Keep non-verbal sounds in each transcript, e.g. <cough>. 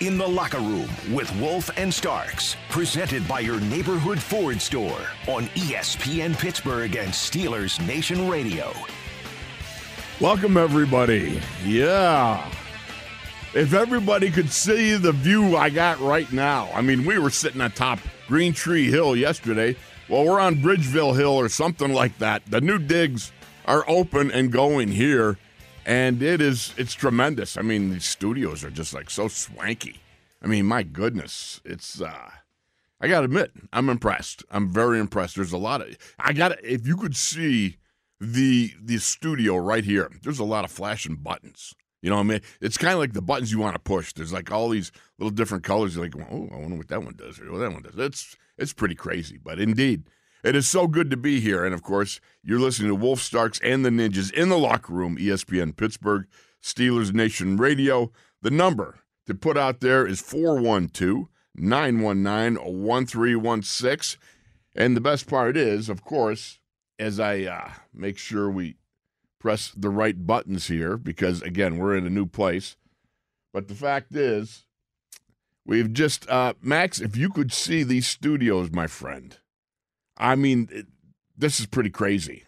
In the Locker Room with Wolf and Starks, presented by your neighborhood Ford store on ESPN Pittsburgh and Steelers Nation Radio. Welcome, everybody. Yeah. If everybody could see the view I got right now, I mean, we were sitting atop Green Tree Hill yesterday. Well, we're on Bridgeville Hill or something like that. The new digs are open and going here, and it is it's tremendous. I mean, these studios are just like so swanky. I mean, my goodness, it's uh I gotta admit, I'm impressed. I'm very impressed. There's a lot of I got to if you could see the the studio right here, there's a lot of flashing buttons. You know what I mean? It's kind of like the buttons you want to push. There's like all these little different colors. You're like, oh, I wonder what that one does or what that one does. It's it's pretty crazy, but indeed, it is so good to be here. And of course, you're listening to Wolf Starks and the Ninjas in the locker room, ESPN Pittsburgh, Steelers Nation Radio. The number to put out there is 412 919 1316. And the best part is, of course, as I uh, make sure we press the right buttons here, because again, we're in a new place. But the fact is, we've just, uh, Max, if you could see these studios, my friend, I mean, it, this is pretty crazy.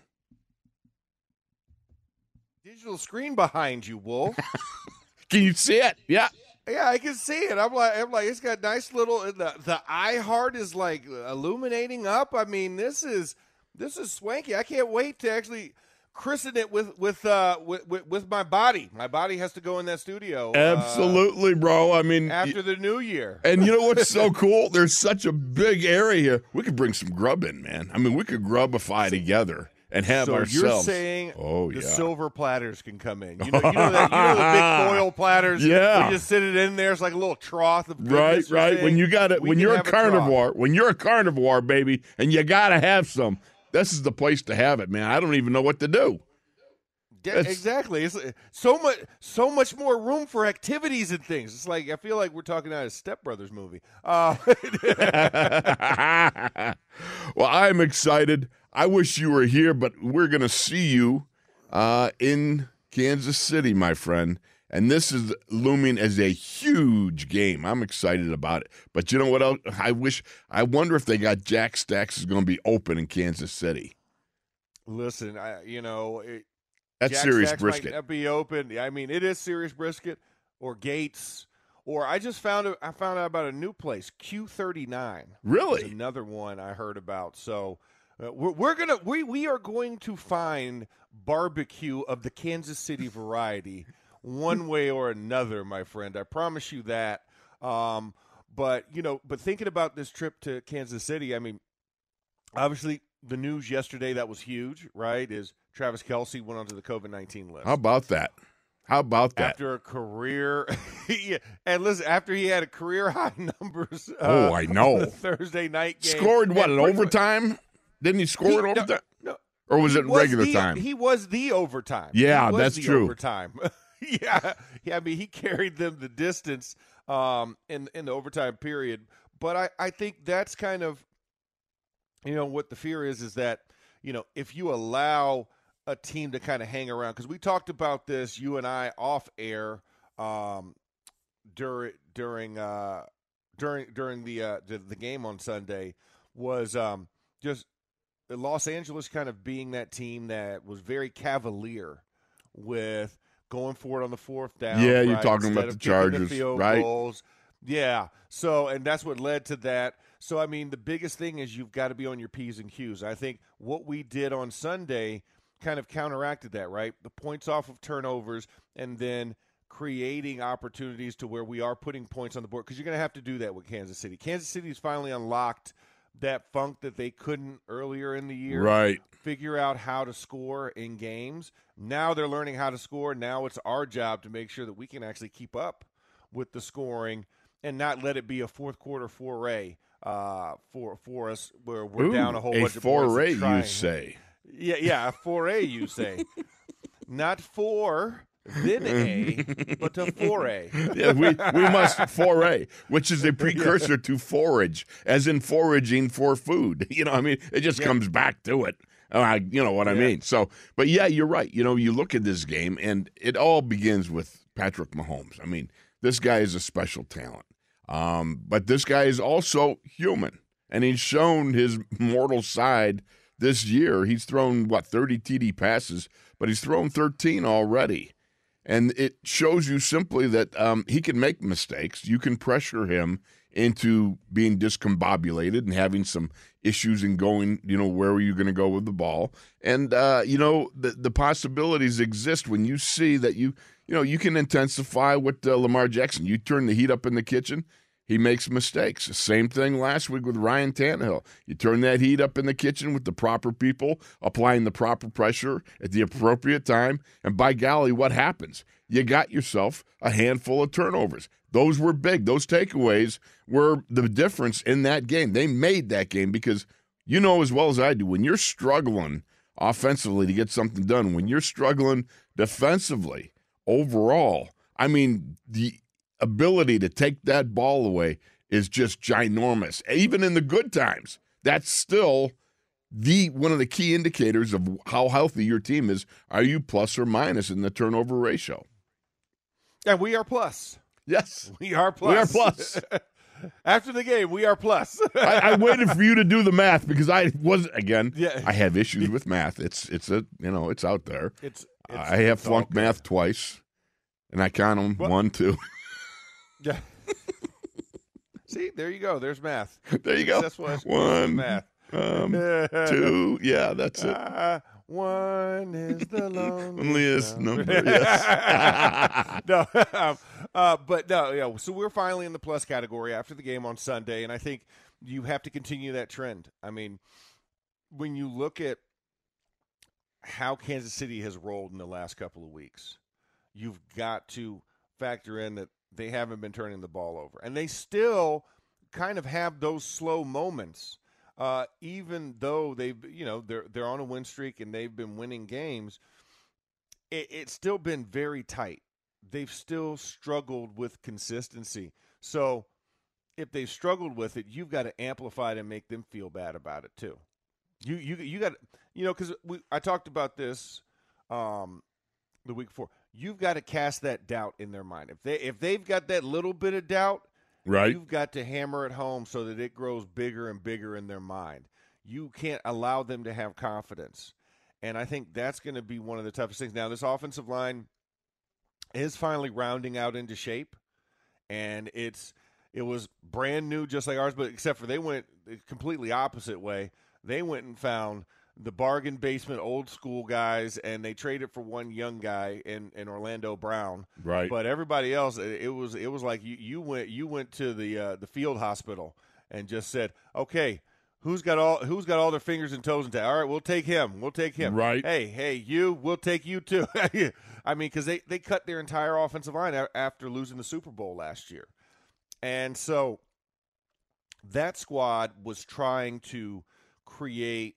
Digital screen behind you, Wolf. <laughs> Can you see it? Yeah. yeah, I can see it. I'm like, I'm like, it's got nice little. The the eye heart is like illuminating up. I mean, this is this is swanky. I can't wait to actually christen it with with uh with, with, with my body. My body has to go in that studio. uh, Absolutely, bro. I mean, after the new year. And you know what's so <laughs> cool? There's such a big area here. We could bring some grub in, man. I mean, we could grubify together and have so ourselves. you're saying oh the yeah, silver platters can come in. You know, you know that you know the big <laughs> foil platters. Yeah. we just sit it in there. It's like a little trough of right, right. When you got it, when you're a carnivore, when you're a carnivore, baby, and you gotta have some. This is the place to have it, man. I don't even know what to do. Yeah, It's- exactly. It's uh, so much, so much more room for activities and things. It's like I feel like we're talking about a Step Brothers movie. Uh, <laughs> well, I'm excited. I wish you were here, but we're going to see you uh, in Kansas City, my friend. And this is looming as a huge game. I'm excited about it. But you know what else? I wish, I wonder if they got Jack Stacks is going to be open in Kansas City. listen, I, you know, it, That's Jack serious Stacks brisket. Might not be open. I mean, it is serious brisket or Gates. Or I just found I found out about a new place, Q39. Really? Another one I heard about. So uh, we're, we're gonna we we are going to find barbecue of the Kansas City variety one way or another, my friend. I promise you that. Um, but you know, but thinking about this trip to Kansas City, I mean, obviously the news yesterday that was huge, right? Is Travis Kelce went onto the COVID nineteen list How about that? How about that? after a career, <laughs> yeah, and listen, after he had a career high <laughs> numbers. uh, Oh, I <laughs> know. Thursday night game, Scored what, in overtime? Didn't he score He- in no, overtime? no, or was it regular the- time? He was the overtime. Yeah, was that's true. Overtime. <laughs> yeah, yeah. I mean, he carried them the distance um, in in the overtime period. But I I think that's kind of you know what the fear is is that you know if you allow a team to kind of hang around because we talked about this you and I off air um, during during uh, during during the, uh, the the game on Sunday was um, just Los Angeles kind of being that team that was very cavalier with going for it on the fourth down. Yeah, you're right, talking about the Chargers, field right. goals. Yeah. So, and that's what led to that. So, I mean, the biggest thing is you've got to be on your P's and Q's. I think what we did on Sunday kind of counteracted that, right? The points off of turnovers and then creating opportunities to where we are putting points on the board because you're going to have to do that with Kansas City. Kansas City's finally unlocked that funk that they couldn't earlier in the year. Right. Figure out how to score in games. Now they're learning how to score. Now it's our job to make sure that we can actually keep up with the scoring and not let it be a fourth quarter foray uh, for for us where we're Ooh, down a whole a bunch of foray, and you say? Yeah, yeah, a foray, you say. <laughs> not four, then a, <laughs> but a foray. Yeah, we, we must foray, which is a <laughs> precursor to forage, as in foraging for food. <laughs> You know, I mean, it just Yeah. comes back to it. Uh, you know what I mean? So, but yeah, you're right. You know, you look at this game, and it all begins with Patrick Mahomes. I mean, this guy is a special talent, um, but this guy is also human, and he's shown his mortal side this year. He's thrown what 30 TD passes, but he's thrown 13 already. And it shows you simply that um, he can make mistakes. You can pressure him into being discombobulated and having some issues in going, you know, where are you going to go with the ball? And, uh, you know, the, the possibilities exist when you see that you, you know, you can intensify what uh, Lamar Jackson, you turn the heat up in the kitchen, he makes mistakes. Same thing last week with Ryan Tannehill. You turn that heat up in the kitchen with the proper people, applying the proper pressure at the appropriate time, and by golly, what happens? You got yourself a handful of turnovers. Those were big. Those takeaways were the difference in that game. They made that game because you know as well as I do when you're struggling offensively to get something done, when you're struggling defensively overall, I mean, the ability to take that ball away is just ginormous. Even in the good times, that's still the one of the key indicators of how healthy your team is. Are you plus or minus in the turnover ratio? And we are plus. Yes. We are plus. We are plus. <laughs> After the game, we are plus. I, I waited for you to do the math because I was again. Yeah. I have issues with math. It's it's a you know it's out there. it's, it's I have flunked math twice, and I count them What? one, two. Yeah. <laughs> See, there you go. There's math. There you go. Successful as- One, math. um, <laughs> two. Yeah, that's it. Uh, one is the <laughs> loneliest Loneliest number, yes. no, um, uh, but no, yeah. So we're finally in the plus category after the game on Sunday, and I think you have to continue that trend. I mean, when you look at how Kansas City has rolled in the last couple of weeks, you've got to factor in that they haven't been turning the ball over, and they still kind of have those slow moments. Uh, even though they've, you know, they're they're on a win streak and they've been winning games, it, it's still been very tight. They've still struggled with consistency. So, if they've struggled with it, you've got to amplify it and make them feel bad about it too. You you you got you know because we I talked about this um, the week before. You've got to cast that doubt in their mind. If they if they've got that little bit of doubt, Right. You've got to hammer it home so that it grows bigger and bigger in their mind. You can't allow them to have confidence. And I think that's going to be one of the toughest things. Now, this offensive line is finally rounding out into shape, and it's it was brand new, just like ours, but except for they went the completely opposite way. They went and found the bargain basement old school guys, and they traded for one young guy in, in Orlando Brown. Right. But everybody else, it, was it was like you, you went you went to the uh, the field hospital and just said, okay, who's got all who's got all their fingers and toes intact? All right, we'll take him. We'll take him. Right. Hey, hey, you. We'll take you too. <laughs> I mean, because they they cut their entire offensive line after losing the Super Bowl last year, and so that squad was trying to create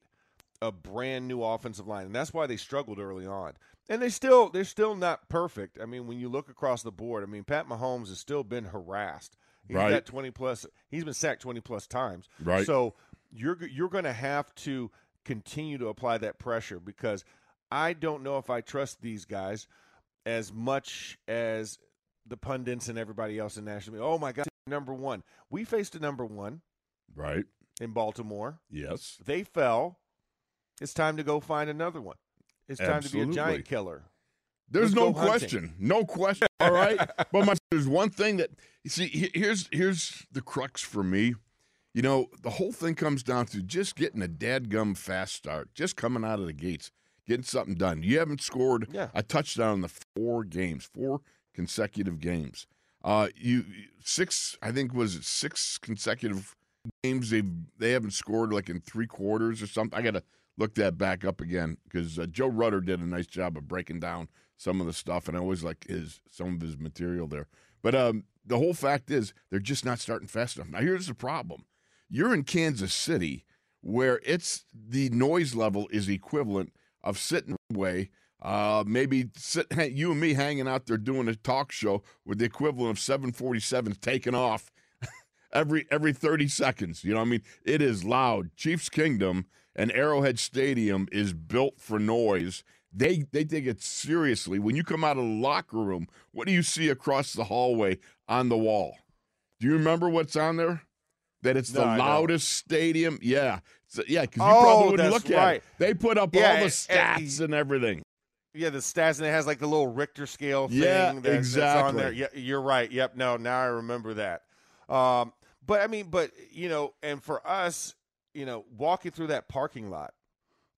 a brand new offensive line, and that's why they struggled early on. And they still they're still not perfect. I mean, when you look across the board, I mean, Pat Mahomes has still been harassed. He's Right. got twenty plus. He's been sacked twenty plus times. Right. So you're you're going to have to continue to apply that pressure because I don't know if I trust these guys as much as the pundits and everybody else in national. media. Oh my God, number one. We faced a number one right. in Baltimore. Yes. They fell. It's time to go find another one. It's time to be a giant killer. There's Let's no go hunting. question, no question. All right, <laughs> but my, there's one thing that you see. Here's here's the crux for me. You know, the whole thing comes down to just getting a dadgum fast start, just coming out of the gates, getting something done. You haven't scored Yeah. a touchdown in the four games, four consecutive games. Uh, you six, I think, was it six consecutive games they they haven't scored like in three quarters or something. I got to look that back up again because uh, Joe Rutter did a nice job of breaking down some of the stuff, and I always like his some of his material there. But um, the whole fact is they're just not starting fast enough. Now here's the problem: you're in Kansas City, where it's the noise level is equivalent of sitting away. Uh, maybe sit, <laughs> you and me hanging out there doing a talk show with the equivalent of 747s taking off <laughs> every every 30 seconds. You know, what I mean, it is loud. Chiefs Kingdom and Arrowhead Stadium is built for noise. They they take it seriously. When you come out of the locker room, what do you see across the hallway on the wall? Do you remember what's on there? That it's the No, I don't. loudest stadium. Yeah, So- yeah, because you Oh, probably wouldn't look at right. it. They put up Yeah, all the stats and- and everything. Yeah, the stats and it has like the little Richter scale thing. Yeah, that, That's on there. exactly. Yeah, you're right. Yep. No, now I remember that. Um, but I mean, but you know, and for us, you know, walking through that parking lot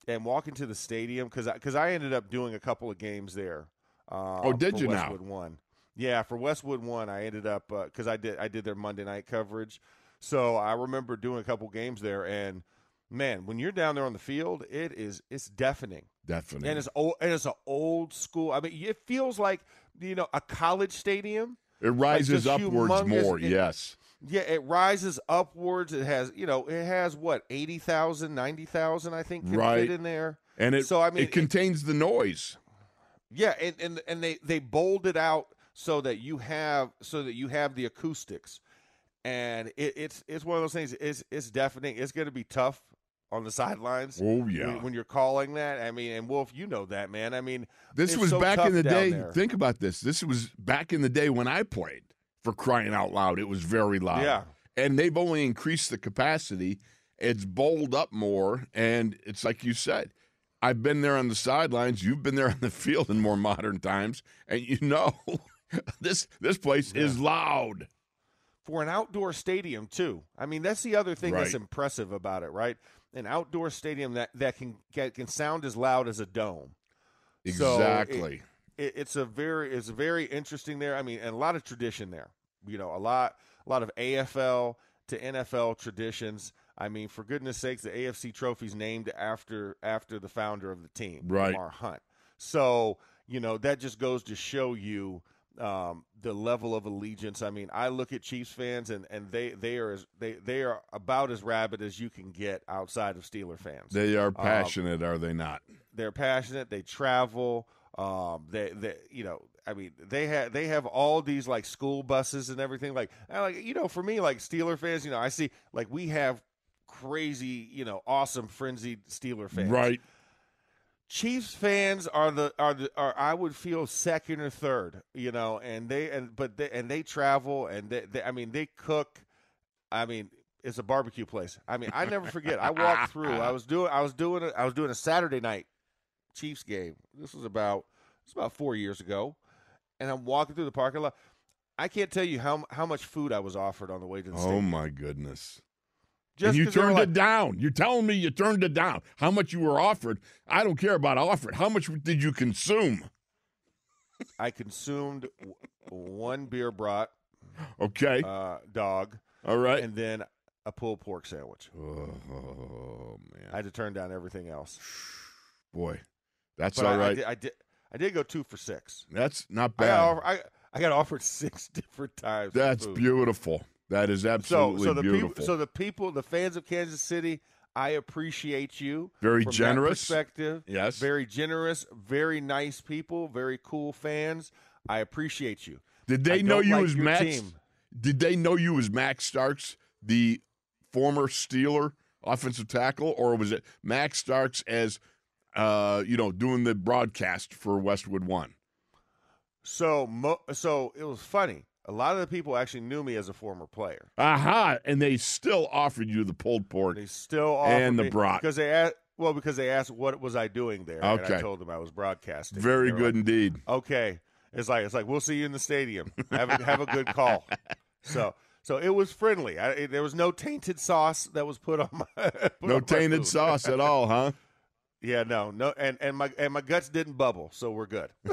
and walking to the stadium because because I, ended up doing a couple of games there. Uh, Oh, did you now? One. Yeah, for Westwood One, I ended up because I did I did their Monday night coverage, so I remember doing a couple games there. And man, when you're down there on the field, it is it's deafening. Definitely. And it's old, and it's an old school. I mean, it feels like you know a college stadium. it rises just upwards humongous- more. it- yes. Yeah, it rises upwards. It has you know it has what 80,000, 90,000 I think can Right. fit in there. And it So, I mean, it contains the noise. Yeah, and, and and they they it out so that you have so that you have the acoustics, and it, it's it's one of those things. It's it's deafening. It's going to be tough on the sidelines. Oh yeah. When, when you're calling that, I mean, and Wolf, you know that, man. I mean, This was so back in the day. there. Think about this. This was back in the day when I played. For crying out loud, it was very loud. Yeah. And they've only increased the capacity. It's bowled up more, and it's like you said. I've been there on the sidelines. You've been there on the <laughs> field in more modern times, and you know <laughs> this this place is loud. for an outdoor stadium too. I mean, that's the other thing that's impressive about it, right? An outdoor stadium that that can get, can sound as loud as a dome. So, it- Exactly. It, it's a very it's very interesting there. I mean, and a lot of tradition there. You know, a lot a lot of AFL to NFL traditions. I mean, for goodness sakes, the AFC trophy's named after after the founder of the team, Right. Lamar Hunt. So you know that just goes to show you um, the level of allegiance. I mean, I look at Chiefs fans, and, and they they are as, they they are about as rabid as you can get outside of Steeler fans. they are passionate, are they not? They're passionate. They travel. Um, they, they, you know, I mean, they have they have all these like school buses and everything. Like, I like you know, for me, like Steeler fans, you know, I see like we have crazy, you know, awesome frenzied Steeler fans. Right. Chiefs fans are the are the are I would feel second or third, you know, and they and but they and they travel and they, they I mean they cook. I mean it's a barbecue place. I mean I never forget. I walked through. I was doing I was doing a, I was doing a Saturday night Chiefs game. This was about it's about four years ago, and I'm walking through the parking lot. I can't tell you how how much food I was offered on the way to the Oh stadium. my goodness. Just and you 'cause they were turned like, it down. You're telling me you turned it down. How much you were offered? I don't care about offered. How much did you consume? I consumed one beer brat Okay. uh, dog. All right. and then a pulled pork sandwich. oh man. I had to turn down everything else. Boy. That's But all I, right. I, did, I did. I did go two for six. That's not I got, bad. offer, I, I got offered <laughs> six different times. That's beautiful. That is absolutely so the beautiful. people, so the people, the fans of Kansas City, I appreciate you. Very generous. perspective. Yes. Very generous. Very nice people. Very cool fans. I appreciate you. Did I they know you like as Max? team. Did they know you as Max Starks, the former Steeler offensive tackle, or was it Max Starks as uh, you know, doing the broadcast for Westwood One? So, mo- so it was funny. A lot of the people actually knew me as a former player. Aha! And they still offered you the pulled pork. They still offer And the brat. because they asked, Well, because they asked what was I doing there, and Okay. I told them I was broadcasting. Very good like, indeed. okay, it's like it's like we'll see you in the stadium. Have a, have a good call. <laughs> So so it was friendly. I, it- there was no tainted sauce that was put on my <laughs> put No on tainted food. sauce at all, huh? <laughs> Yeah, no, no, and and my and my guts didn't bubble, so we're good. <laughs>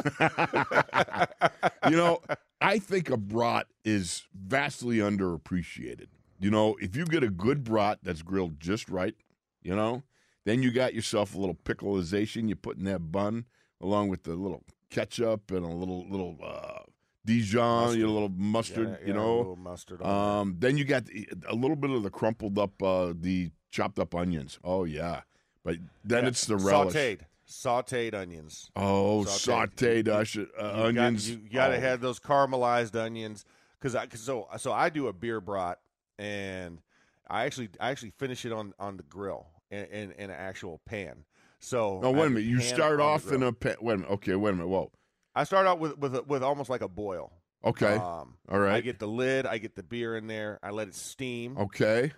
you know, I think a brat is vastly underappreciated. You know, if you get a good brat that's grilled just right, you know, then you got yourself a little pickleization you put in that bun, along with the little ketchup and a little little uh, Dijon, you know, a little mustard, Yeah, you yeah, a know. little mustard. On Um, then you got a little bit of the crumpled up, uh, the chopped up onions. Oh yeah, but then Yeah, it's the relish. sautéed, sautéed onions. Oh, Sautéed. sautéed uh, You got- onions. you got to Oh. have those caramelized onions because I 'cause so so I do a beer brat and I actually I actually finish it on on the grill in in, in an actual pan. So No, wait a minute. You start off in a pan. Wait a minute. Okay, wait a minute. Whoa. I start out with with a, with almost like a boil. Okay. Um, All right. I get the lid. I get the beer in there. I let it steam, okay.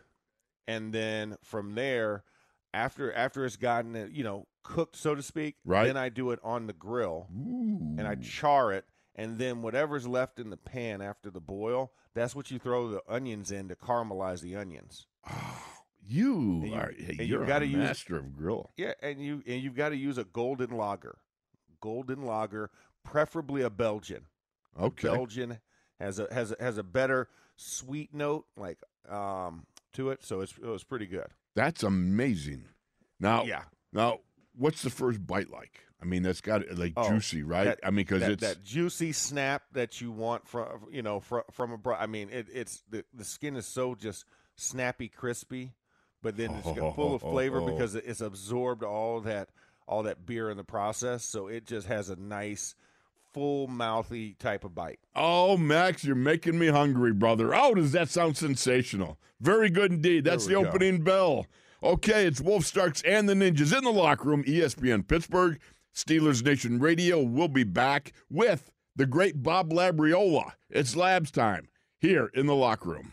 and then from there, after after it's gotten you know cooked so to speak, Right. Then I do it on the grill. Ooh. and I char it, and then whatever's left in the pan after the boil, that's what you throw the onions in to caramelize the onions. <sighs> you, you- are. Hey, you're you a gotta use- master of grill. Yeah, and you and you've got to use a golden lager, golden lager, preferably a Belgian. Okay. Belgian has a has a, has a better sweet note like um to it, so it's it was pretty good. That's amazing. Now, Yeah, now, what's the first bite like? I mean, that's got like Oh, juicy, right? that- I mean, because it's that juicy snap that you want from you know from from a bra- I mean it, it's the the skin is so just snappy crispy, but then it's got full of flavor Oh. because it's absorbed all that all that beer in the process, so it just has a nice full mouthy type of bite. Oh, Max, you're making me hungry, brother. Oh, does that sound sensational? Very good indeed. That's the go. opening bell. Okay, it's Wolf Starks and the Ninjas in the locker room, ESPN Pittsburgh, Steelers Nation Radio. We'll be back with the great Bob Labriola. It's labs time here in the locker room.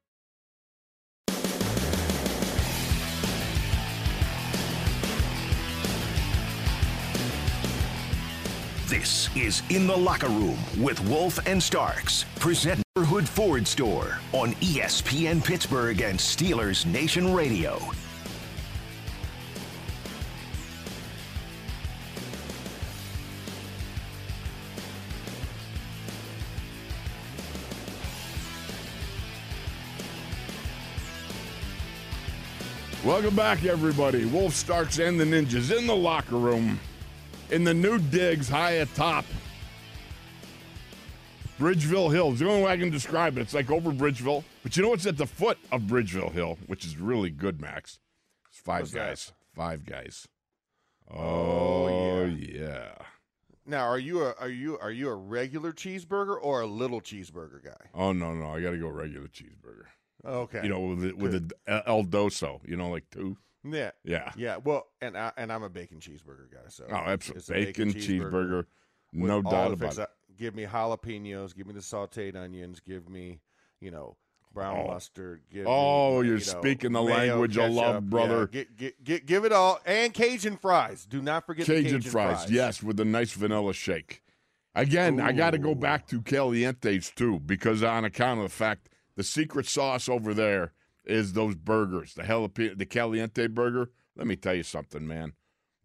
This is In the Locker Room with Wolf and Starks. Present Neighborhood Ford Store on ESPN Pittsburgh and Steelers Nation Radio. Welcome back, everybody. Wolf Starks and the Ninjas in the locker room in the new digs high atop Bridgeville Hill. It's the only way I can describe it. It's like over Bridgeville. But you know what's at the foot of Bridgeville Hill, which is really good, Max? It's five What's that? guys. Five guys. Oh, oh yeah. Now, are you a are you are you a regular cheeseburger or a little cheeseburger guy? Oh, no, no. I got to go regular cheeseburger. Okay, You know, with it, with a El Doso, you know, like two. Yeah, Yeah. yeah. Well, and I, and I'm a bacon cheeseburger guy. So Oh, absolutely. a Bacon, cheeseburger. with No doubt about it. Give me jalapenos. Give me the sautéed onions. Give me, you know, brown Oh. mustard. Give Oh, me, you're you know, speaking the mayo, language I love, brother. Yeah, get, get, get, give it all, and Cajun fries. Do not forget the Cajun, Cajun fries, yes, with a nice vanilla shake. Again, I got to go back to Calientes too, because on account of the fact the secret sauce over there is those burgers, the jalapeno, the Caliente burger. Let me tell you something, man.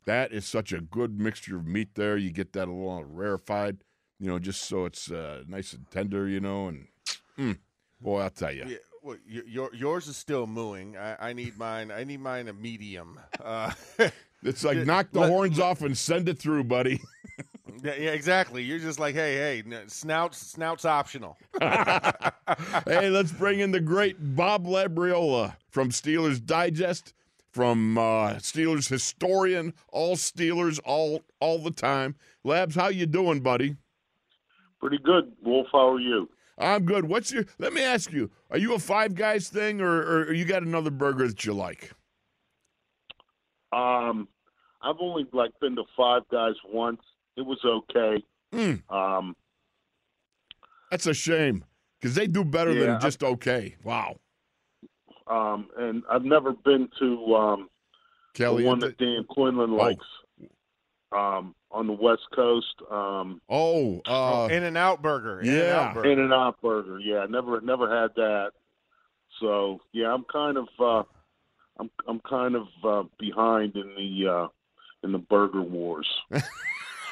That is such a good mixture of meat there. You get that a little rarefied, you know, just so it's uh, nice and tender, you know. And <sniffs> mm, boy, I'll tell you, Yeah, well, your, yours is still mooing. I, I need mine. I need mine a medium. Uh, <laughs> it's like knock the let- horns off and send it through, buddy. <laughs> yeah, yeah, exactly. You're just like, hey, hey, snouts, snouts optional. <laughs> <laughs> hey, let's bring in the great Bob Labriola from Steelers Digest, from uh, Steelers historian, all Steelers, all all the time. Labs, how you doing, buddy? Pretty good, Wolf. How are you? I'm good. What's your? Let me ask you: Are you a Five Guys thing, or, or you got another burger that you like? Um, I've only like been to Five Guys once. It was okay. Mm, Um, that's a shame because they do better Yeah, than just okay. Wow, um, and I've never been to um, Kelly. the one that Dan Quinlan likes um, on the West Coast. Um, oh, uh, In and Out Burger. yeah. In-N-Out In and Out Burger. Yeah, never never had that. So yeah, I'm kind of uh, I'm I'm kind of uh, behind in the uh, in the burger wars. <laughs>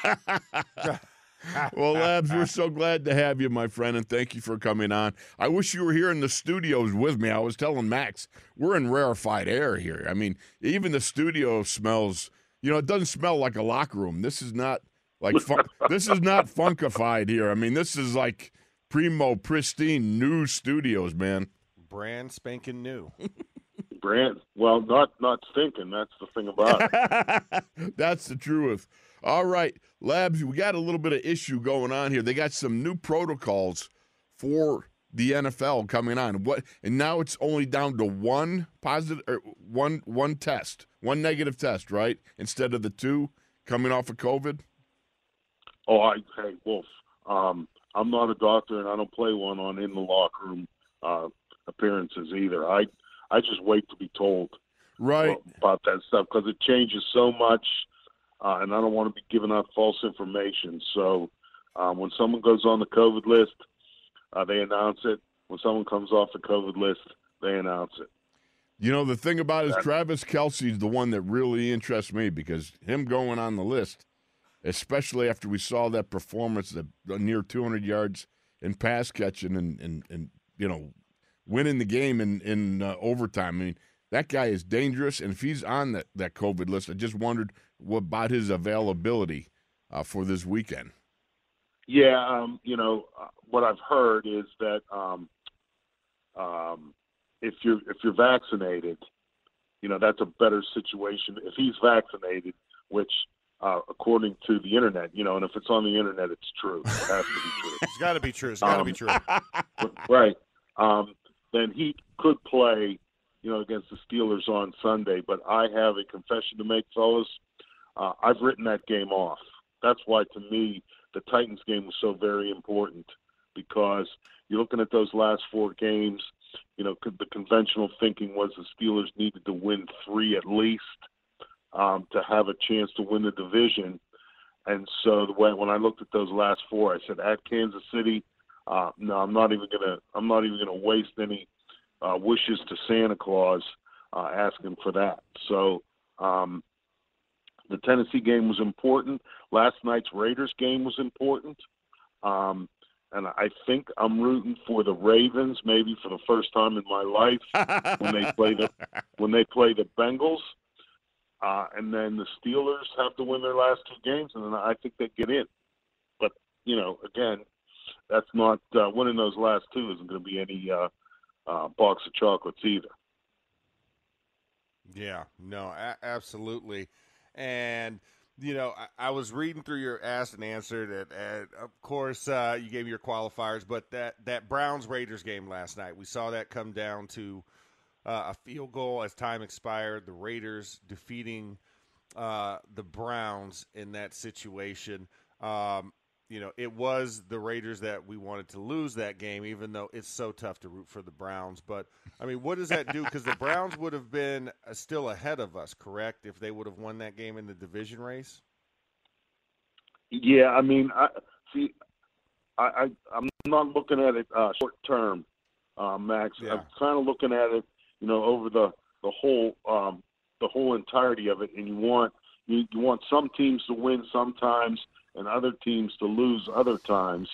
<laughs> well, Labs, we're so glad to have you, my friend, and thank you for coming on. I wish you were here in the studios with me. I was telling Max, we're in rarefied air here. I mean, even the studio smells, you know, it doesn't smell like a locker room. This is not like fun- <laughs> this is not funkified here. I mean, this is like primo, pristine, new studios, man. Brand spanking new. Brand, well, not not stinking. That's the thing about it. <laughs> That's the truth. All right, Labs, we got a little bit of issue going on here. They got some new protocols for the NFL coming on. What and now it's only down to one positive or one one test, one negative test, right? Instead of the two coming off of COVID. Oh, I hey Wolf. Um, I'm not a doctor, and I don't play one on in the locker room uh, appearances either. I I just wait to be told Right. about that stuff because it changes so much, uh, and I don't want to be giving out false information. So um, when someone goes on the COVID list, uh, they announce it. When someone comes off the COVID list, they announce it. You know, the thing about it is Travis Kelce's the one that really interests me because him going on the list, especially after we saw that performance that uh, near 200 yards in pass catching and, and, and you know, winning the game in, in uh, overtime. I mean, that guy is dangerous. And if he's on that, that COVID list, I just wondered what about his availability uh, for this weekend. Yeah, um, you know uh, what I've heard is that um, um, if you're if you're vaccinated, you know that's a better situation. If he's vaccinated, which uh, according to the internet, you know, and if it's on the internet, it's true. It has to be true. <laughs> It's got to be true. It's got to Um, be true. <laughs> right, um, then he could play, you know, against the Steelers on Sunday. But I have a confession to make, fellas. Uh, I've written that game off. That's why, to me, the Titans game was so very important because you're looking at those last four games. You know, the conventional thinking was the Steelers needed to win three at least um, to have a chance to win the division. And so the way when I looked at those last four, I said at Kansas City, uh, no, I'm not even gonna. I'm not even gonna waste any uh, wishes to Santa Claus uh, asking for that. So um, the Tennessee game was important. Last night's Raiders game was important. Um, and I think I'm rooting for the Ravens, maybe for the first time in my life when they play the <laughs> when they play the Bengals. Uh, and then the Steelers have to win their last two games, and then I think they get in. But you know, again, that's not uh, winning those last two isn't going to be any uh, uh, box of chocolates either. Yeah, no, a- absolutely. And you know, I, I was reading through your asked and answered, and, and of course, uh, you gave your qualifiers. But that that Browns Raiders game last night, we saw that come down to uh, a field goal as time expired. The Raiders defeating uh, the Browns in that situation. Um, you know, it was the Raiders that we wanted to lose that game, even though it's so tough to root for the Browns. But I mean, what does that do? Because the Browns would have been uh, still ahead of us, correct? If they would have won that game in the division race. Yeah, I mean, I see. I, I I'm not looking at it uh, short term, uh, Max. Yeah. I'm kind of looking at it, you know, over the the whole um, the whole entirety of it. And you want you, you want some teams to win sometimes, and other teams to lose other times.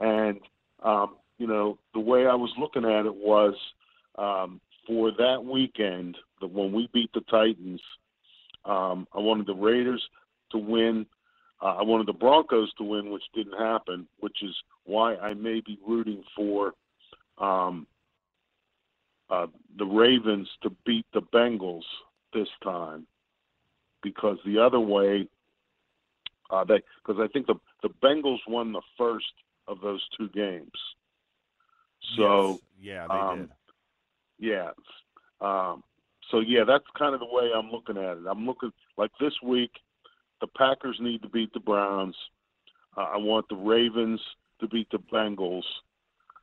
And um, you know, the way I was looking at it was um, for that weekend, the when we beat the Titans, um, I wanted the Raiders to win. Uh, I wanted the Broncos to win, which didn't happen, which is why I may be rooting for um, uh, the Ravens to beat the Bengals this time because the other way, uh, they because I think the the Bengals won the first of those two games. So yes. yeah, they um, did. yeah, um, so yeah, that's kind of the way I'm looking at it. I'm looking like this week, the Packers need to beat the Browns. Uh, I want the Ravens to beat the Bengals.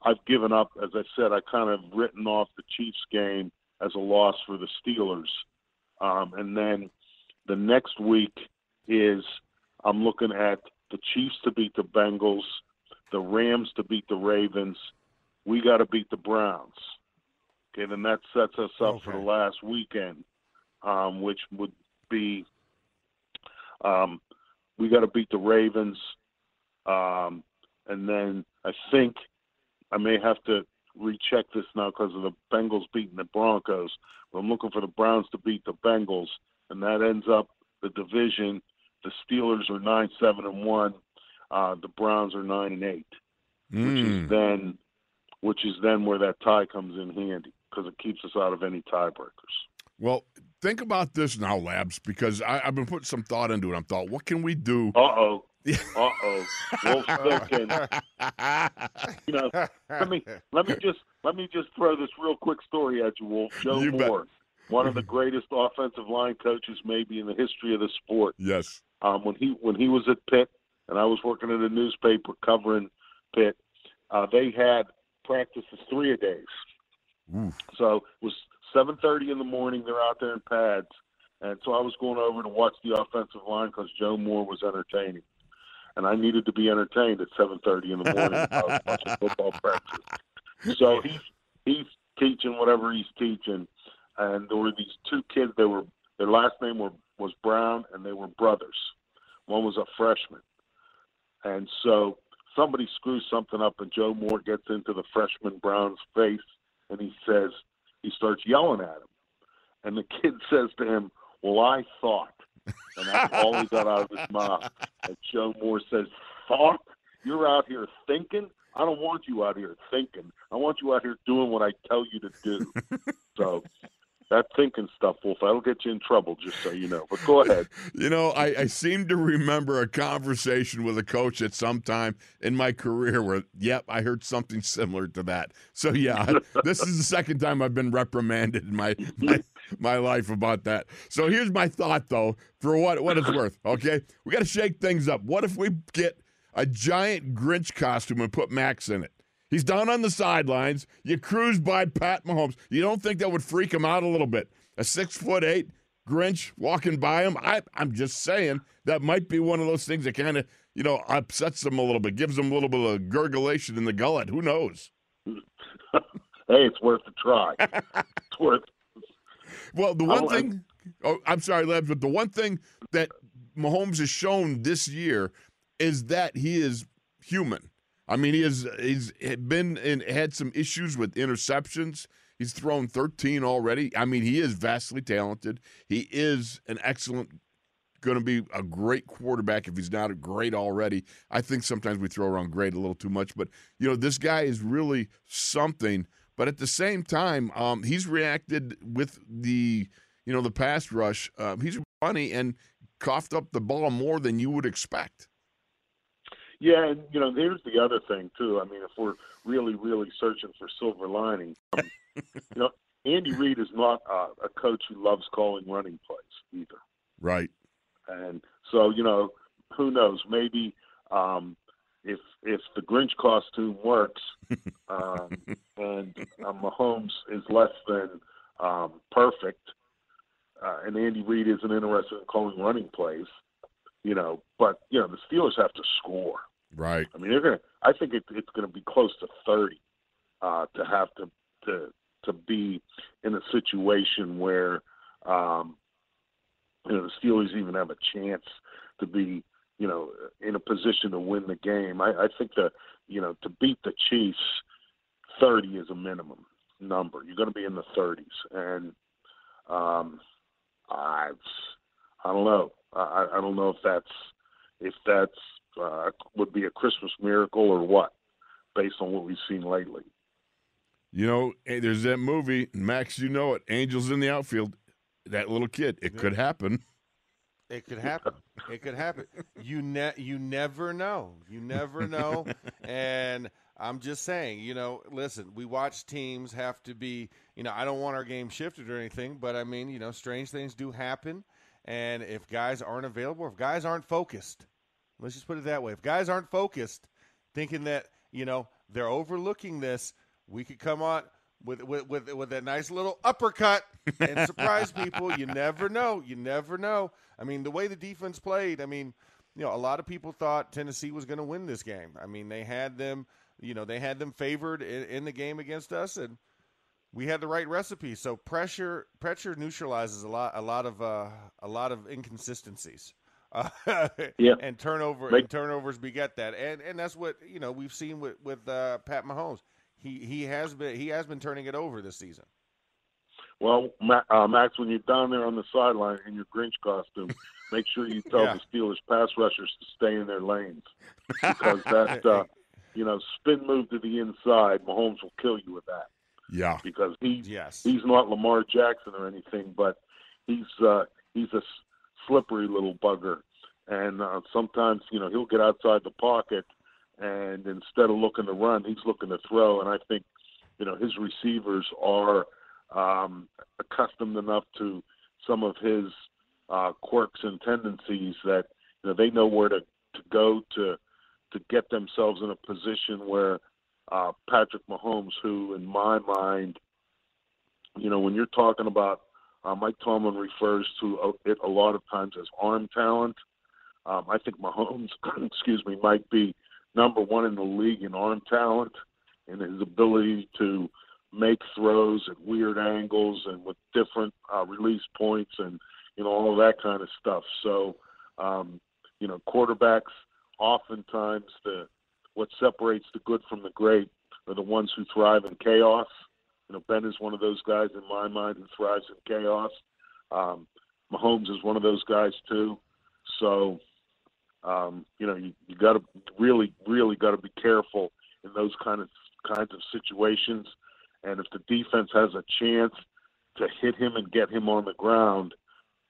I've given up, as I said, I kind of written off the Chiefs game as a loss for the Steelers. Um, and then the next week is I'm looking at the Chiefs to beat the Bengals, the Rams to beat the Ravens. We got to beat the Browns. Okay, then that sets us up for the last weekend, um, which would be um, we got to beat the Ravens, um, and then I think I may have to recheck this now because of the Bengals beating the Broncos. But I'm looking for the Browns to beat the Bengals, and that ends up the division. The Steelers are nine seven and one. Uh, the Browns are nine and eight, which Mm. is then, which is then where that tie comes in handy because it keeps us out of any tiebreakers. Well, think about this now, Labs, because I, I've been putting some thought into it. I'm thought, what can we do? Uh oh. <laughs> Uh oh. Wolf's thinking. You know, let me let me just let me just throw this real quick story at you, Wolf. Joe You bet. One of the greatest offensive line coaches maybe in the history of the sport. yes. Um, when he when he was at Pitt, and I was working in a newspaper covering Pitt, uh, they had practices three a days. So it was seven thirty in the morning. They're out there in pads, and so I was going over to watch the offensive line because Joe Moore was entertaining, and I needed to be entertained at seven thirty in the morning. I was watching <laughs> football practice. So he's he's teaching whatever he's teaching, and there were these two kids. They were their last name were was Brown, and they were brothers. One was a freshman, and so somebody screws something up, and Joe Moore gets into the freshman Brown's face, and he says he starts yelling at him, and the <laughs> kid says to him, "Well, I thought," and that's all he got out of his mouth. And Joe Moore says, "Thought? You're out here thinking." I don't want you out here thinking. I want you out here doing what I tell you to do. <laughs> so that thinking stuff, Wolf, that'll get you in trouble, just so you know. But go ahead. <laughs> You know, I, I seem to remember a conversation with a coach at some time in my career where, yep, I heard something similar to that. So yeah, <laughs> this is the second time I've been reprimanded in my my, my life about that. So here's my thought though, for what what it's worth. Okay, we got to shake things up. What if we get a giant Grinch costume and put Max in it? He's down on the sidelines. You cruise by Pat Mahomes. You don't think that would freak him out a little bit? A six foot eight Grinch walking by him. I, I'm just saying that might be one of those things that kind of you know upsets him a little bit, gives him a little bit of gurgulation in the gullet. Who knows? <laughs> Hey, it's worth a try. <laughs> it's worth. Well, the one thing, oh, I'm sorry, Lebs, but the one thing that Mahomes has shown this year is that he is human. I mean, he has he's been and had some issues with interceptions. He's thrown 13 already. I mean, he is vastly talented. He is an excellent, going to be a great quarterback if he's not a great already. I think sometimes we throw around great a little too much, but you know, this guy is really something. But at the same time, um, he's reacted with the you know the pass rush. Um, he's funny and coughed up the ball more than you would expect. Yeah, and you know, here's the other thing too. I mean, if we're really, really searching for silver lining, um, <laughs> you know, Andy Reid is not uh, a coach who loves calling running plays either. Right. And so, you know, who knows? Maybe um, if if the Grinch costume works, <laughs> um, and uh, Mahomes is less than um, perfect, uh, and Andy Reid isn't interested in calling running plays, you know. But you know, the Steelers have to score. Right. I mean, they're gonna. I think it, it's going to be close to thirty uh, to have to to to be in a situation where um, you know the Steelers even have a chance to be you know in a position to win the game. I, I think that you know to beat the Chiefs, thirty is a minimum number. You're going to be in the thirties, and um, I I don't know. I, I don't know if that's if that's uh, would be a Christmas miracle or what, based on what we've seen lately. You know, there's that movie, Max. You know it. Angels in the outfield. that little kid. It could happen. It could happen. it could happen. You ne- you never know. You never know. <laughs> and I'm just saying, you know, listen, we watch teams have to be, you know, I don't want our game shifted or anything, but I mean, you know, strange things do happen. And if guys aren't available, if guys aren't focused, let's just put it that way. If guys aren't focused, thinking that, you know, they're overlooking this, we could come on with with with, with that nice little uppercut and surprise <laughs> people. You never know. You never know. I mean, the way the defense played, I mean, you know, a lot of people thought Tennessee was going to win this game. I mean, they had them, you know, they had them favored in, in, the game against us, and we had the right recipe. So pressure pressure neutralizes a lot a lot of uh, a lot of inconsistencies. Uh, <laughs> yeah. and turnover Make- and turnovers beget that, and and that's what you know we've seen with with uh, Pat Mahomes. He he has been he has been turning it over this season. Well, uh, Max, when you're down there on the sideline in your Grinch costume, <laughs> make sure you tell yeah. the Steelers pass rushers to stay in their lanes <laughs> because that, uh, you know, spin move to the inside, Mahomes will kill you with that. Yeah, because he's yes. he's not Lamar Jackson or anything, but he's uh, he's a slippery little bugger, and uh, sometimes you know he'll get outside the pocket, and instead of looking to run, he's looking to throw, and I think you know his receivers are um, accustomed enough to some of his uh, quirks and tendencies that you know, they know where to, to go to to get themselves in a position where uh, Patrick Mahomes, who in my mind, you know, when you're talking about uh, Mike Tomlin refers to it a lot of times as arm talent. Um, I think Mahomes, <clears throat> excuse me, might be number one in the league in arm talent and his ability to make throws at weird angles and with different uh, release points and you know all that kind of stuff. So um, you know quarterbacks oftentimes the what separates the good from the great are the ones who thrive in chaos. You know Ben is one of those guys in my mind who thrives in chaos. Um, Mahomes is one of those guys too. So um, you know you, you got to really really got to be careful in those kind of kinds of situations and if the defense has a chance to hit him and get him on the ground,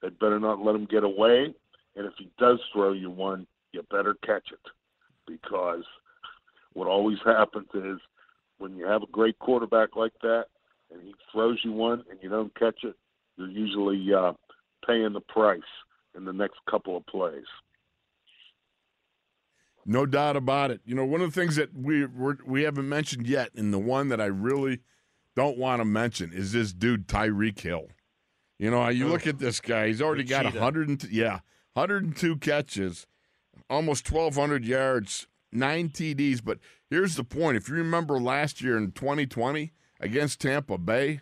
they better not let him get away. And if he does throw you one, you better catch it. Because what always happens is when you have a great quarterback like that and he throws you one and you don't catch it, you're usually uh, paying the price in the next couple of plays. No doubt about it. You know, one of the things that we we're, we have not mentioned yet, and the one that I really – don't want to mention is this dude Tyreek Hill. You know, you look at this guy; he's already got cheetah. 100, yeah, 102 catches, almost 1,200 yards, nine TDs. But here's the point: if you remember last year in 2020 against Tampa Bay,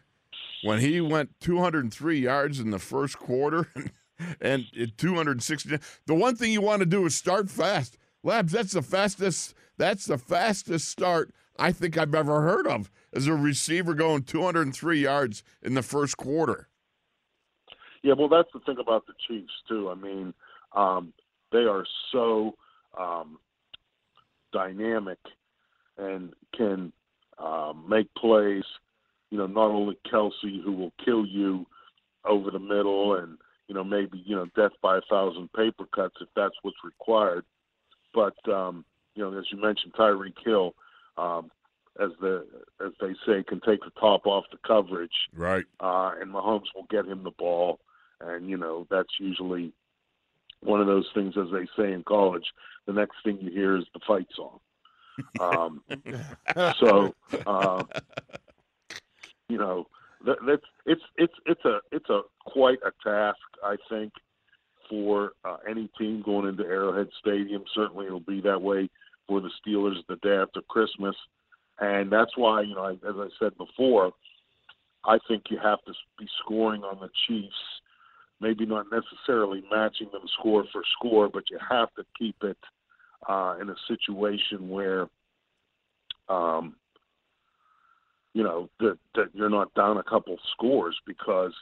when he went 203 yards in the first quarter <laughs> and 260, the one thing you want to do is start fast. Labs, that's the fastest. That's the fastest start I think I've ever heard of as a receiver going 203 yards in the first quarter. Yeah, well, that's the thing about the Chiefs too. I mean, um, they are so um, dynamic and can um, make plays. You know, not only Kelce, who will kill you over the middle, and you know maybe you know death by a thousand paper cuts if that's what's required. But um, you know, as you mentioned, Tyreek Hill, um, as the as they say, can take the top off the coverage. Right. Uh, and Mahomes will get him the ball, and you know that's usually one of those things, as they say in college. The next thing you hear is the fight song. Um, <laughs> so, uh, you know, that, that's it's it's it's a it's a quite a task, I think, for uh, any team going into Arrowhead Stadium. Certainly, it'll be that way for the Steelers the day after Christmas. And that's why, you know, as I said before, I think you have to be scoring on the Chiefs, maybe not necessarily matching them score for score, but you have to keep it uh, in a situation where, um, you know, that, that you're not down a couple scores because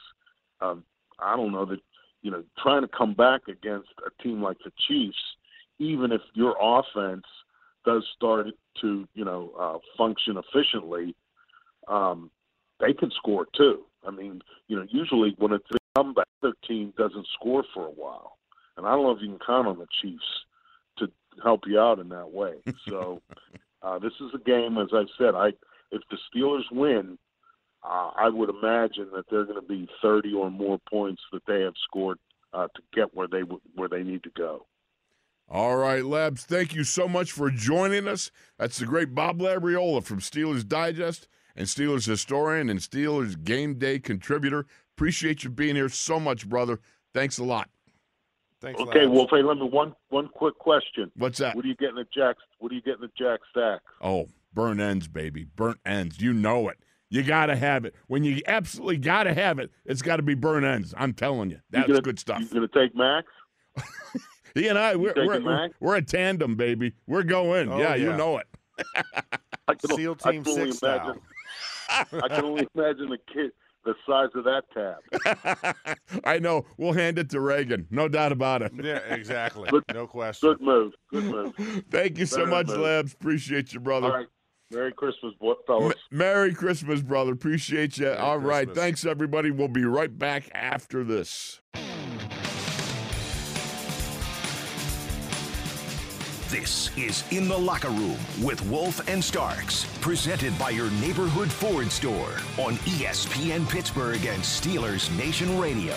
um, I don't know that, you know, trying to come back against a team like the Chiefs, even if your offense – does start to you know uh, function efficiently, um, they can score too. I mean, you know, usually when it's a comeback, their team doesn't score for a while, and I don't know if you can count on the Chiefs to help you out in that way. So <laughs> uh, this is a game, as I said, I if the Steelers win, uh, I would imagine that they're going to be 30 or more points that they have scored uh, to get where they where they need to go. All right, Labs, thank you so much for joining us. That's the great Bob Labriola from Steelers Digest and Steelers historian and Steelers game day contributor. Appreciate you being here so much, brother. Thanks a lot. Thanks. Okay, Labs. well, hey, let me one one quick question. What's that? What are you getting at Jack? What are you getting at Jack Stack? Oh, burnt ends, baby. Burnt ends. You know it. You got to have it. When you absolutely got to have it, it's got to be burnt ends. I'm telling you. That's gonna, good stuff. You going to take Max? <laughs> He and I, we're, we're, we're, we're a tandem, baby. We're going. Oh, yeah, you know it. <laughs> I can, SEAL Team can only Six style. imagine. I can only imagine the kid, the size of that tab. <laughs> I know. We'll hand it to Reagan. No doubt about it. Yeah, exactly. Good- no question. Good move. Good move. Thank you so Better much, move. Labs. Appreciate you, brother. All right. Merry Christmas, boy, M- Merry Christmas, brother. Appreciate you. All right. Christmas. Thanks, everybody. We'll be right back after this. This is In the Locker Room with Wolf and Starks, presented by your neighborhood Ford store on ESPN Pittsburgh and Steelers Nation Radio.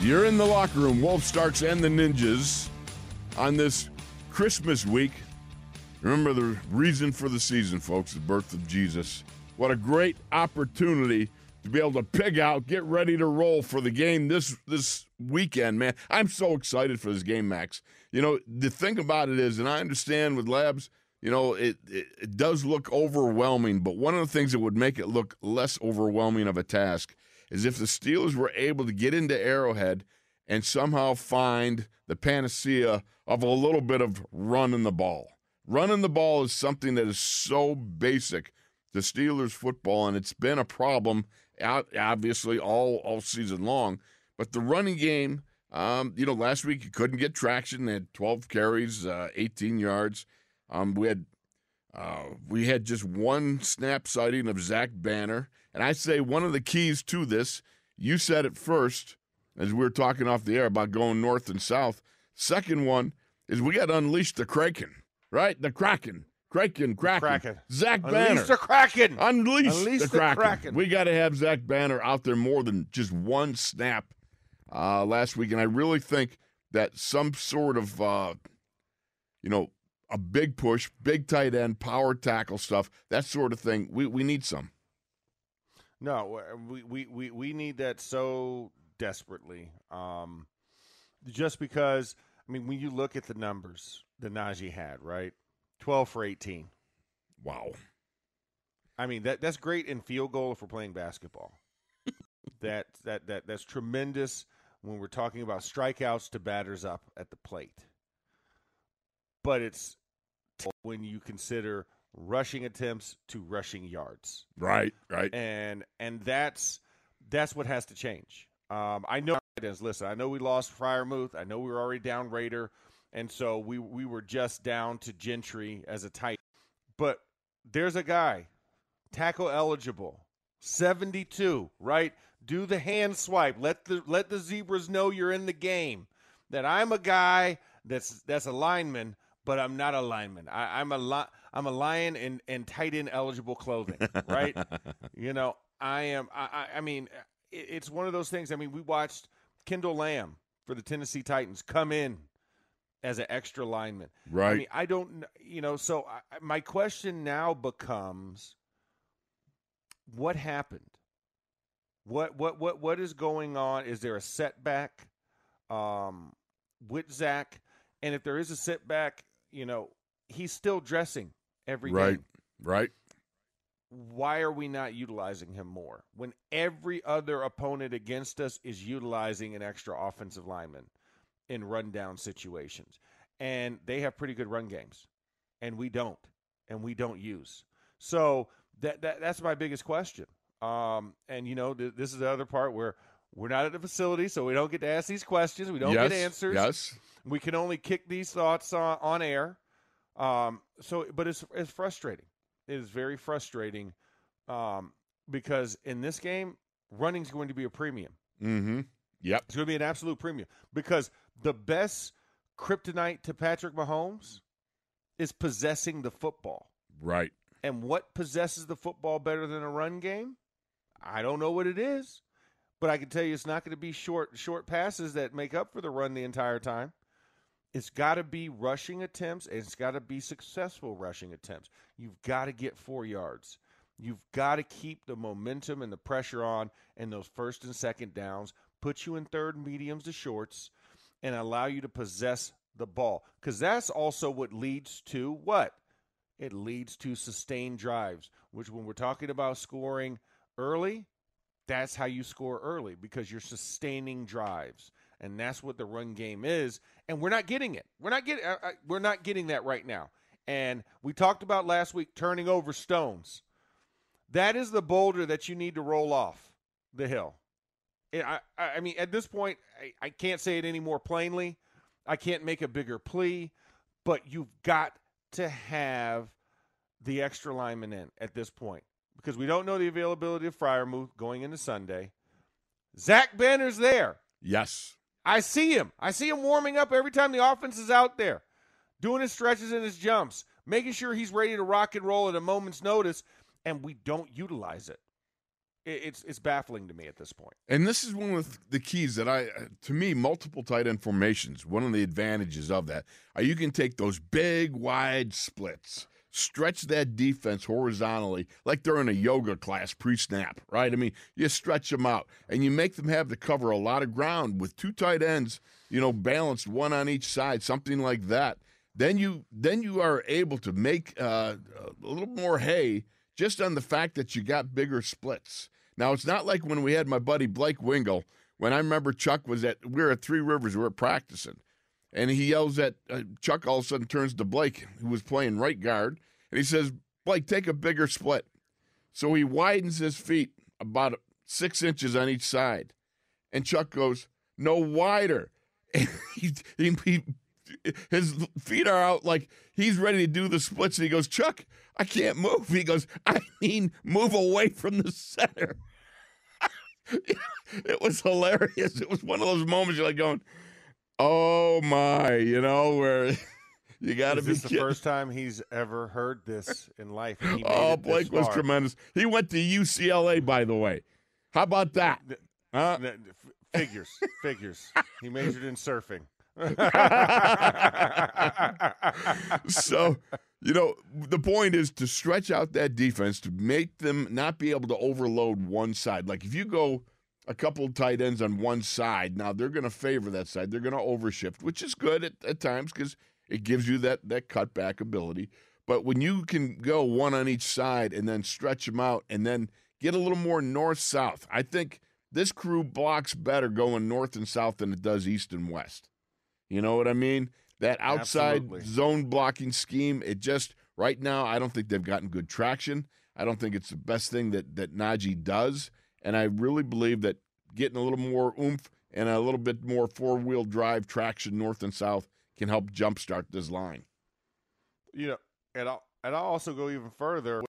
You're in the locker room, Wolf Starks and the Ninjas, on this Christmas week. Remember the reason for the season, folks, the birth of Jesus. What a great opportunity to be able to pig out, get ready to roll for the game this this weekend, man. I'm so excited for this game, Max. You know, the thing about it is, and I understand with labs, you know, it, it, it does look overwhelming, but one of the things that would make it look less overwhelming of a task is if the Steelers were able to get into Arrowhead and somehow find the panacea of a little bit of running the ball. Running the ball is something that is so basic to Steelers football, and it's been a problem, obviously all all season long. But the running game, um, you know, last week you couldn't get traction. They had 12 carries, uh, 18 yards. Um, we had uh, we had just one snap sighting of Zach Banner, and I say one of the keys to this. You said it first as we were talking off the air about going north and south. Second one is we got to unleash the Kraken, right? The Kraken, Kraken, Kraken, Kraken. Zach Banner. Unleash the Kraken. Unleash, Unleash the, the Kraken. Kraken. We got to have Zach Banner out there more than just one snap uh, last week, and I really think that some sort of, uh, you know, a big push, big tight end, power tackle stuff, that sort of thing. We we need some. No, we, we, we, we need that so desperately. Um, just because, I mean, when you look at the numbers that Najee had, right? 12 for 18. Wow. I mean, that that's great in field goal if we're playing basketball. <laughs> that that that that's tremendous when we're talking about strikeouts to batters up at the plate. But it's when you consider rushing attempts to rushing yards. Right. Right. and and that's that's what has to change. Um, I know it is. Listen, I know we lost Freiermuth. I know we were already down Rader, and so we we were just down to Gentry as a tight. But there's a guy, tackle eligible, seventy two. Right, do the hand swipe. Let the let the zebras know you're in the game. That I'm a guy that's that's a lineman, but I'm not a lineman. I, I'm a li- I'm a lion in, in tight end eligible clothing. <laughs> Right. You know, I am. I, I, I mean, it, it's one of those things. I mean, we watched Kendall Lamm for the Tennessee Titans come in as an extra lineman. Right. I mean, I don't. You know, so I- my question now becomes, what happened? What what what what is going on? Is there a setback um, with Zach? And if there is a setback, you know, he's still dressing every right. game Right. why are we not utilizing him more when every other opponent against us is utilizing an extra offensive lineman in rundown situations and they have pretty good run games and we don't and we don't use so that, that that's my biggest question um, and you know th- this is the other part where we're not at the facility so we don't get to ask these questions we don't yes. get answers Yes. we can only kick these thoughts on, on air. Um, so, but it's it's frustrating. It is very frustrating um, because in this game, running is going to be a premium. Mm-hmm. Yep. It's going to be an absolute premium because the best kryptonite to Patrick Mahomes is possessing the football. Right. And what possesses the football better than a run game? I don't know what it is, but I can tell you it's not going to be short short passes that make up for the run the entire time. It's got to be rushing attempts and it's got to be successful rushing attempts. You've got to get 4 yards. You've got to keep the momentum and the pressure on in those first and second downs, put you in third mediums to shorts and allow you to possess the ball cuz that's also what leads to what? It leads to sustained drives, which when we're talking about scoring early, that's how you score early because you're sustaining drives. And that's what the run game is, and we're not getting it. We're not getting uh, uh, we're not getting that right now. And we talked about last week turning over stones. That is the boulder that you need to roll off the hill. I, I mean, at this point, I, I can't say it any more plainly. I can't make a bigger plea, but you've got to have the extra lineman in at this point because we don't know the availability of Freiermuth going into Sunday. Zach Banner's there. Yes. I see him. I see him warming up every time the offense is out there, doing his stretches and his jumps, making sure he's ready to rock and roll at a moment's notice, and we don't utilize it. It's it's baffling to me at this point. And this is one of the keys that I, to me, multiple tight end formations. One of the advantages of that are you can take those big wide splits stretch that defense horizontally like they're in a yoga class pre snap, right? I mean, you stretch them out and you make them have to cover a lot of ground with two tight ends, you know, balanced one on each side, something like that. Then you then you are able to make uh, a little more hay just on the fact that you got bigger splits. Now it's not like when we had my buddy Blake Wingle. When I remember Chuck was at we were at Three Rivers, we were practicing, and he yells at uh, Chuck. All of a sudden, turns to Blake, who was playing right guard, and he says, "Blake, take a bigger split." So he widens his feet about six inches on each side, and Chuck goes, "No wider." <laughs> And he, he, he his feet are out like he's ready to do the splits. And he goes, Chuck, I can't move. He goes, I mean, move away from the center. <laughs> it was hilarious. It was one of those moments you're like going, oh my, you know, where <laughs> you got to be. This the first time he's ever heard this in life. oh, Blake was tremendous. He went to UCLA, by the way. How about that? Huh? Figures, figures. He majored in surfing. <laughs> so, you know, the point is to stretch out that defense to make them not be able to overload one side. Like if you go a couple tight ends on one side, now they're going to favor that side. They're going to overshift, which is good at, at times because it gives you that that cutback ability. But when you can go one on each side and then stretch them out and then get a little more north south, I think this crew blocks better going north and south than it does east and west. You know what I mean? That outside Absolutely. zone blocking scheme, it just right now I don't think they've gotten good traction. I don't think it's the best thing that that Najee does, and I really believe that getting a little more oomph and a little bit more four wheel drive traction north and south can help jumpstart this line. You know, and I'll and I'll also go even further.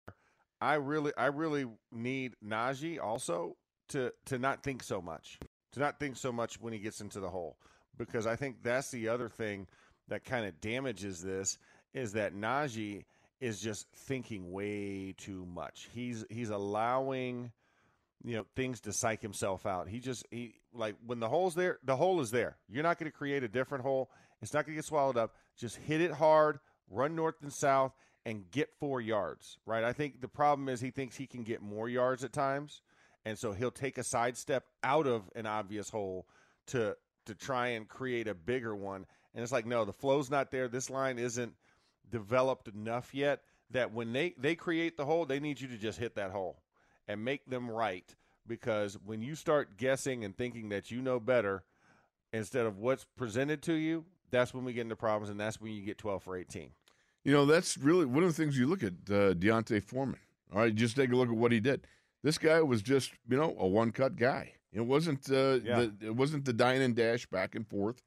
I really I really need Najee also to to not think so much, to not think so much when he gets into the hole because I think that's the other thing that kind of damages this is that Najee is just thinking way too much. He's he's allowing you know things to psych himself out. He just he like when the hole's there, the hole is there. You're not going to create a different hole. It's not going to get swallowed up. Just hit it hard, run north and south and get 4 yards, right? I think the problem is he thinks he can get more yards at times, and so he'll take a sidestep out of an obvious hole to to try and create a bigger one. And it's like, no, the flow's not there. This line isn't developed enough yet that when they, they create the hole, they need you to just hit that hole and make them right. Because when you start guessing and thinking that you know better instead of what's presented to you, that's when we get into problems, and that's when you get 12 for 18. You know, that's really one of the things you look at uh, D'Onta Foreman. All right, just take a look at what he did. This guy was just, you know, a one cut guy. It wasn't uh, yeah. the it wasn't the dine and dash back and forth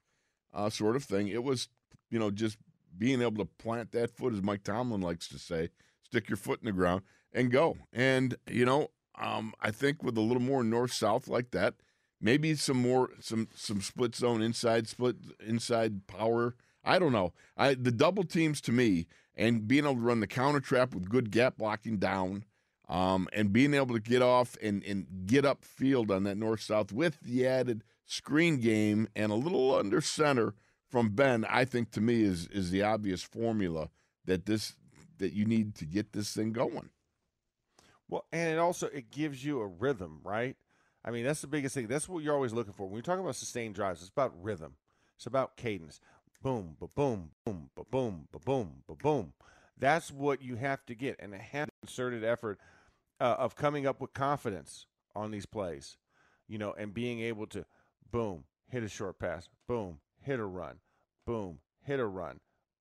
uh, sort of thing. It was you know just being able to plant that foot, as Mike Tomlin likes to say, stick your foot in the ground and go. And you know Um, I think with a little more north south like that, maybe some more some some split zone inside split inside power. I don't know. I the double teams to me and being able to run the counter trap with good gap blocking down. Um, and being able to get off and, and get up field on that north south with the added screen game and a little under center from Ben, I think to me is is the obvious formula that this that you need to get this thing going. Well, and it also it gives you a rhythm, right? I mean, that's the biggest thing. That's what you're always looking for. When you're talking about sustained drives, it's about rhythm. It's about cadence. Boom, ba boom, boom, ba boom, ba boom, ba boom. That's what you have to get, and a have concerted effort uh, of coming up with confidence on these plays, you know, and being able to, boom, hit a short pass, boom, hit a run, boom, hit a run,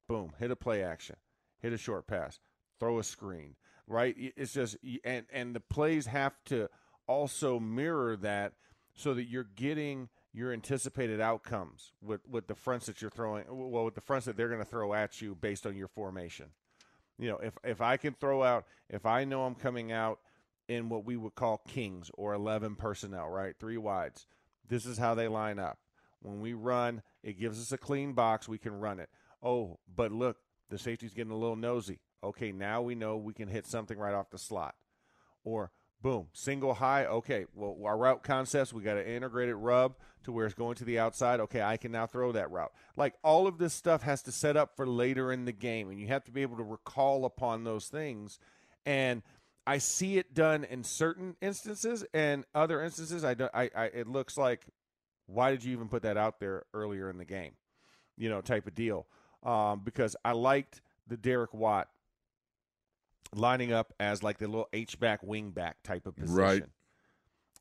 boom, hit a play action, hit a short pass, throw a screen, right? It's just and and the plays have to also mirror that so that you're getting your anticipated outcomes with with the fronts that you're throwing well with the fronts that they're going to throw at you based on your formation. You know, if if I can throw out if I know I'm coming out in what we would call kings or 11 personnel, right? Three wides. This is how they line up. When we run, it gives us a clean box. We can run it. Oh, but look, the safety's getting a little nosy. Okay, now we know we can hit something right off the slot. Or boom, single high. Okay, well, our route concepts, we got an integrated rub to where it's going to the outside. Okay, I can now throw that route. Like all of this stuff has to set up for later in the game, and you have to be able to recall upon those things. And I see it done in certain instances, and other instances, I don't. I, I it looks like, why did you even put that out there earlier in the game? You know, type of deal. Um, because I liked the Derek Watt lining up as like the little H back wing back type of position. Right.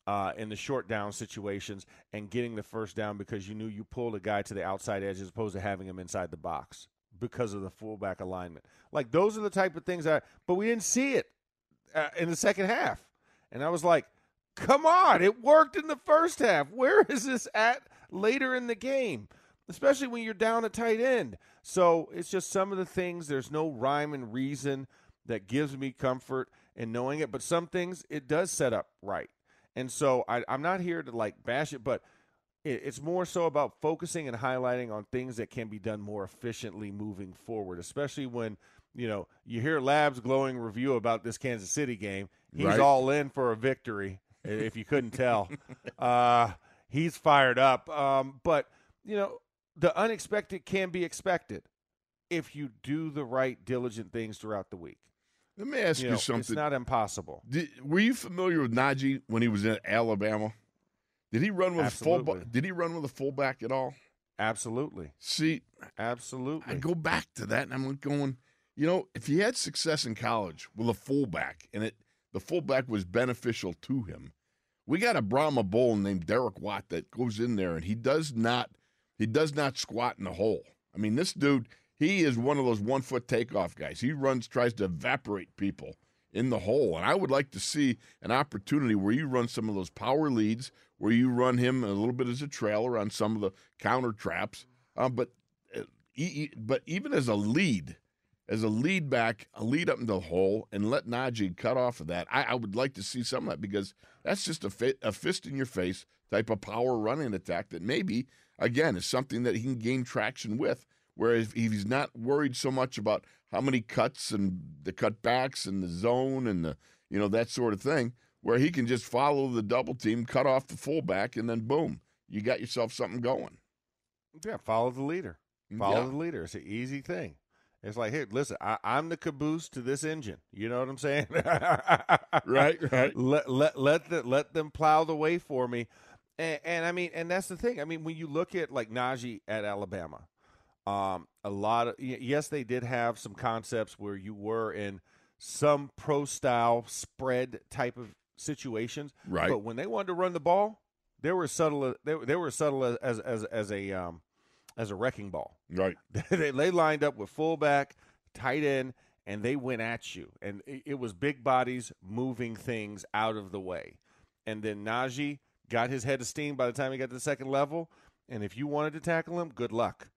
Uh, in the short down situations and getting the first down because you knew you pulled a guy to the outside edge as opposed to having him inside the box because of the fullback alignment. Like those are the type of things that, but we didn't see it uh, in the second half. And I was like, come on, it worked in the first half. Where is this at later in the game? Especially when you're down a tight end. So it's just some of the things, there's no rhyme and reason that gives me comfort in knowing it. But some things it does set up right. And so I, am not here to like bash it, but it, it's more so about focusing and highlighting on things that can be done more efficiently moving forward, especially when you know you hear Lab's glowing review about this Kansas City game. He's right. all in for a victory. if you couldn't tell, <laughs> uh, he's fired up. Um, but you know the unexpected can be expected if you do the right diligent things throughout the week. Let me ask you, you, know, something. It's not impossible. Did, were you familiar with Najee when he was in Alabama? Did he run with Absolutely. a fullback? Did he run with a fullback at all? Absolutely. See, absolutely. I go back to that, and I'm going. You know, if he had success in college with a fullback, and it the fullback was beneficial to him, we got a Brahma Bull named Derek Watt that goes in there, and he does not he does not squat in the hole. I mean, this dude he is one of those one foot takeoff guys. He runs, tries to evaporate people in the hole. And I would like to see an opportunity where you run some of those power leads, where you run him a little bit as a trailer on some of the counter traps. Uh, but uh, but even as a lead, as a lead back, a lead up into the hole, and let Najee cut off of that. I, I would like to see some of that because that's just a, a fist in your face type of power running attack that maybe again is something that he can gain traction with. Whereas he's not worried so much about how many cuts and the cutbacks and the zone and the you know that sort of thing, where he can just follow the double team, cut off the fullback, and then boom, you got yourself something going. Yeah, follow the leader. Follow Yeah. the leader. It's an easy thing. It's like, hey, listen, I, I'm the caboose to this engine. You know what I'm saying? <laughs> Right, right. Let let let the, let them plow the way for me. And, and I mean, and that's the thing. I mean, when you look at like Najee at Alabama, um, a lot of yes, they did have some concepts where you were in some pro style spread type of situations, Right. But when they wanted to run the ball, they were subtle. They, they were subtle as as as a um, as a wrecking ball. Right. <laughs> they, they lined up with fullback, tight end, and they went at you. And it, it was big bodies moving things out of the way. And then Najee got his head of steam by the time he got to the second level. And if you wanted to tackle him, good luck.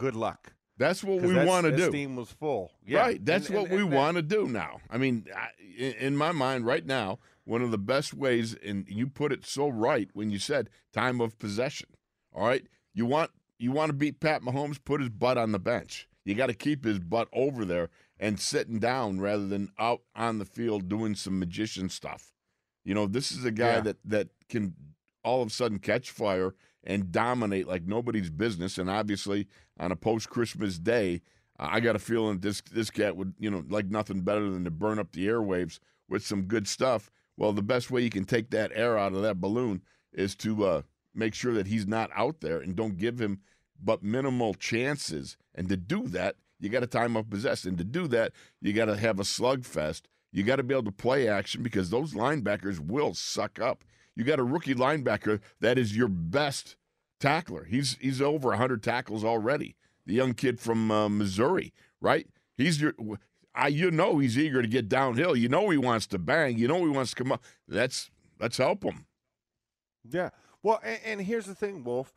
Good luck. That's what we want to do. Steam was full. Yeah. Right. That's And- what and- we want to do now. I mean, I, in, in my mind, right now, one of the best ways, and you put it so right when you said time of possession. All right, you want you want to beat Pat Mahomes, put his butt on the bench. You got to keep his butt over there and sitting down rather than out on the field doing some magician stuff. You know, this is a guy Yeah. that that can all of a sudden catch fire and dominate like nobody's business. And obviously, on a post Christmas day, I got a feeling this this cat would you know like nothing better than to burn up the airwaves with some good stuff. Well, the best way you can take that air out of that balloon is to uh, make sure that he's not out there and don't give him but minimal chances. And to do that, you got to time of possession. And to do that, you got to have a slugfest. You got to be able to play action because those linebackers will suck up. You got a rookie linebacker that is your best tackler. He's he's over 100 tackles already. The young kid from uh, Missouri, right? He's your I you know he's eager to get downhill. You know he wants to bang. You know he wants to come up. That's let's help him. Yeah. Well, and, and here's the thing, Wolf.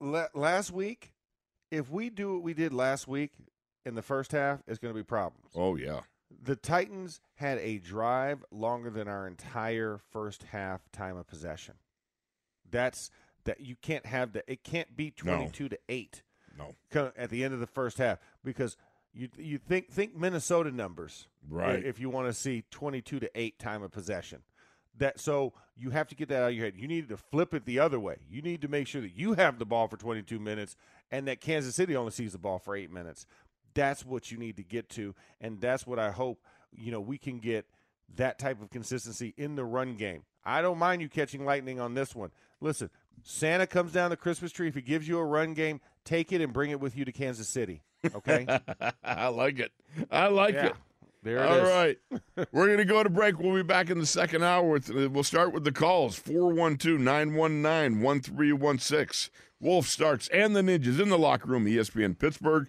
La- last week, if we do what we did last week in the first half, it's going to be problems. Oh yeah. The Titans had a drive longer than our entire first half time of possession. That's that you can't have that. It can't be No. twenty-two to eight No. at the end of the first half because you you think think Minnesota numbers Right. if you want to see 22 to 8 time of possession. That so you have to get that out of your head. You need to flip it the other way. You need to make sure that you have the ball for 22 minutes and that Kansas City only sees the ball for 8 minutes. That's what you need to get to and that's what I hope you know we can get that type of consistency in the run game. I don't mind you catching lightning on this one. Listen, Santa comes down the Christmas tree if he gives you a run game, take it and bring it with you to Kansas City. Okay? <laughs> I like it. I like yeah. it. There it All is. right. <laughs> We're going to go to break. We'll be back in the second hour. With, we'll start with the calls 412 919 1316. Wolf Starks and the Ninjas in the locker room, ESPN Pittsburgh,